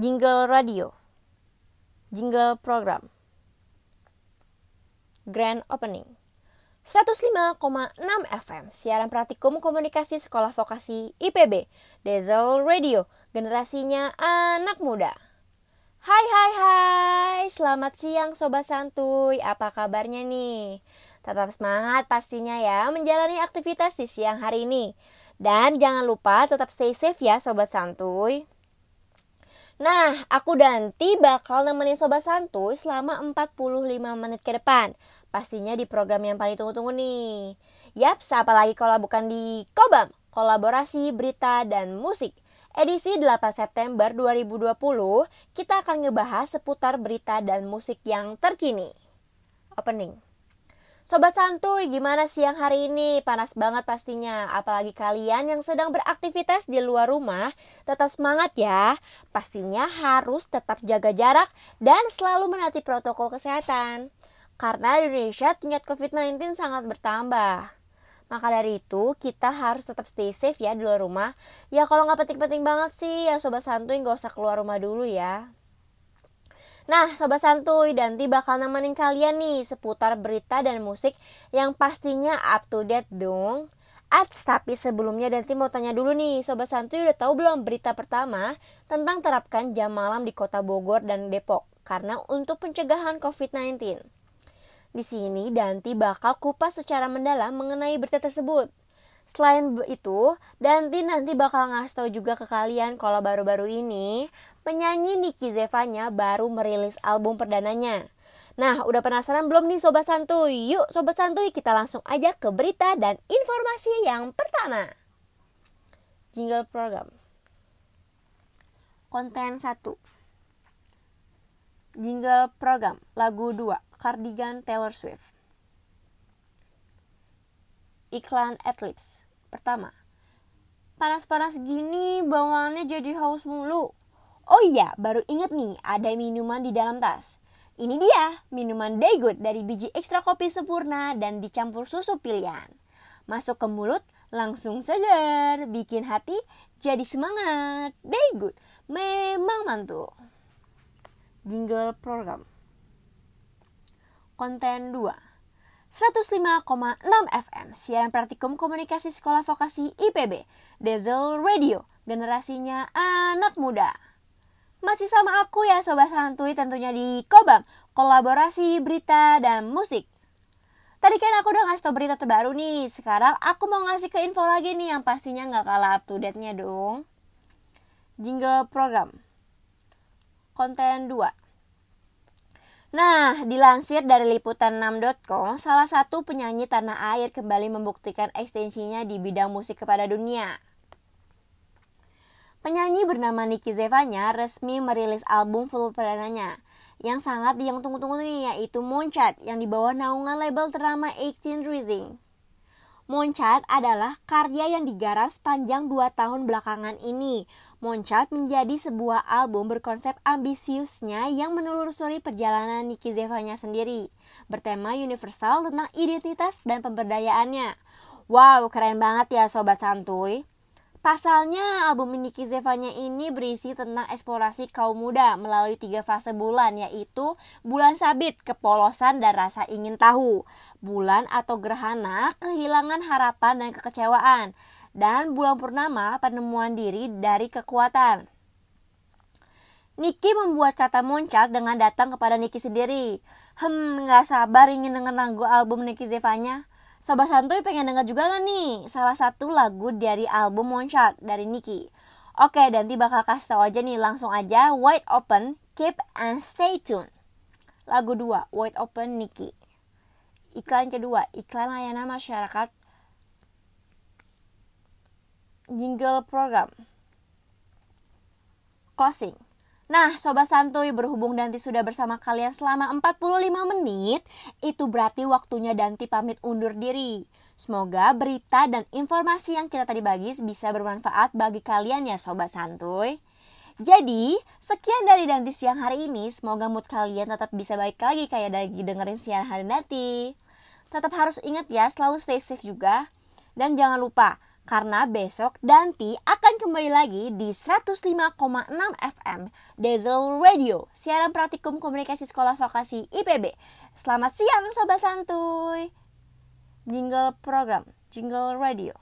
jingle radio, jingle program, grand opening. 105,6 FM, siaran praktikum komunikasi sekolah vokasi IPB, Diesel Radio, generasinya anak muda. Hai hai hai, selamat siang Sobat Santuy, apa kabarnya nih? Tetap semangat pastinya ya menjalani aktivitas di siang hari ini. Dan jangan lupa tetap stay safe ya Sobat Santuy. Nah, aku Danti bakal nemenin Sobat Santuy selama 45 menit ke depan. Pastinya di program yang paling tunggu-tunggu nih. Yaps, apalagi kalau bukan di Kobam, kolaborasi berita dan musik edisi 8 September 2020, kita akan ngebahas seputar berita dan musik yang terkini. Opening. Sobat santuy, gimana siang hari ini? Panas banget pastinya. Apalagi kalian yang sedang beraktivitas di luar rumah, tetap semangat ya. Pastinya harus tetap jaga jarak dan selalu menaati protokol kesehatan. Karena di Indonesia tingkat COVID-19 sangat bertambah. Maka dari itu kita harus tetap stay safe ya di luar rumah. Ya kalau nggak penting-penting banget sih ya sobat santuy nggak usah keluar rumah dulu ya. Nah sobat santuy Danti bakal nemenin kalian nih seputar berita dan musik yang pastinya up to date dong. Ats, tapi sebelumnya Danti mau tanya dulu nih, Sobat Santuy udah tahu belum berita pertama tentang terapkan jam malam di kota Bogor dan Depok karena untuk pencegahan COVID-19. Di sini Danti bakal kupas secara mendalam mengenai berita tersebut. Selain itu, Danti nanti bakal ngasih tahu juga ke kalian kalau baru-baru ini penyanyi Niki Zevanya baru merilis album perdananya. Nah, udah penasaran belum nih Sobat Santuy? Yuk Sobat Santuy kita langsung aja ke berita dan informasi yang pertama. Jingle program. Konten 1. Jingle program lagu 2 Cardigan Taylor Swift. Iklan Adlibs. Pertama, panas-panas gini bawaannya jadi haus mulu. Oh iya, baru inget nih, ada minuman di dalam tas. Ini dia, minuman Daygood dari biji ekstra kopi sempurna dan dicampur susu pilihan. Masuk ke mulut, langsung segar, bikin hati jadi semangat. Daygood, memang mantul. Jingle program konten 2. 105,6 FM, siaran praktikum komunikasi sekolah vokasi IPB, Diesel Radio, generasinya anak muda. Masih sama aku ya Sobat Santuy tentunya di Kobam, kolaborasi berita dan musik. Tadi kan aku udah ngasih tau berita terbaru nih, sekarang aku mau ngasih ke info lagi nih yang pastinya nggak kalah up to date-nya dong. Jingle program. Konten 2. Nah, dilansir dari liputan6.com, salah satu penyanyi tanah air kembali membuktikan ekstensinya di bidang musik kepada dunia. Penyanyi bernama Niki Zevanya resmi merilis album full perdananya yang sangat yang tunggu-tunggu nih yaitu Monchat yang di bawah naungan label ternama 18 Rising. Monchat adalah karya yang digarap sepanjang 2 tahun belakangan ini Moncat menjadi sebuah album berkonsep ambisiusnya yang menelusuri perjalanan Niki Zevanya sendiri, bertema universal tentang identitas dan pemberdayaannya. Wow, keren banget ya sobat santuy. Pasalnya, album Niki Zevanya ini berisi tentang eksplorasi kaum muda melalui tiga fase bulan, yaitu bulan sabit, kepolosan, dan rasa ingin tahu. Bulan atau gerhana, kehilangan harapan dan kekecewaan dan bulan purnama penemuan diri dari kekuatan. Niki membuat kata moncat dengan datang kepada Niki sendiri. Hmm, gak sabar ingin denger lagu album Niki Zevanya. Sobat Santuy pengen denger juga gak nih salah satu lagu dari album Moncat dari Niki. Oke, Danti bakal kasih tau aja nih langsung aja Wide Open, Keep and Stay Tuned. Lagu 2, Wide Open Niki. Iklan kedua, iklan layanan masyarakat jingle program. Closing. Nah, Sobat Santuy berhubung Danti sudah bersama kalian selama 45 menit, itu berarti waktunya Danti pamit undur diri. Semoga berita dan informasi yang kita tadi bagi bisa bermanfaat bagi kalian ya Sobat Santuy. Jadi, sekian dari Danti siang hari ini. Semoga mood kalian tetap bisa baik lagi kayak lagi dengerin siang hari nanti. Tetap harus ingat ya, selalu stay safe juga. Dan jangan lupa, karena besok Danti akan kembali lagi di 105,6 FM Diesel Radio, siaran praktikum komunikasi sekolah vokasi IPB. Selamat siang Sobat Santuy. Jingle program, Jingle Radio.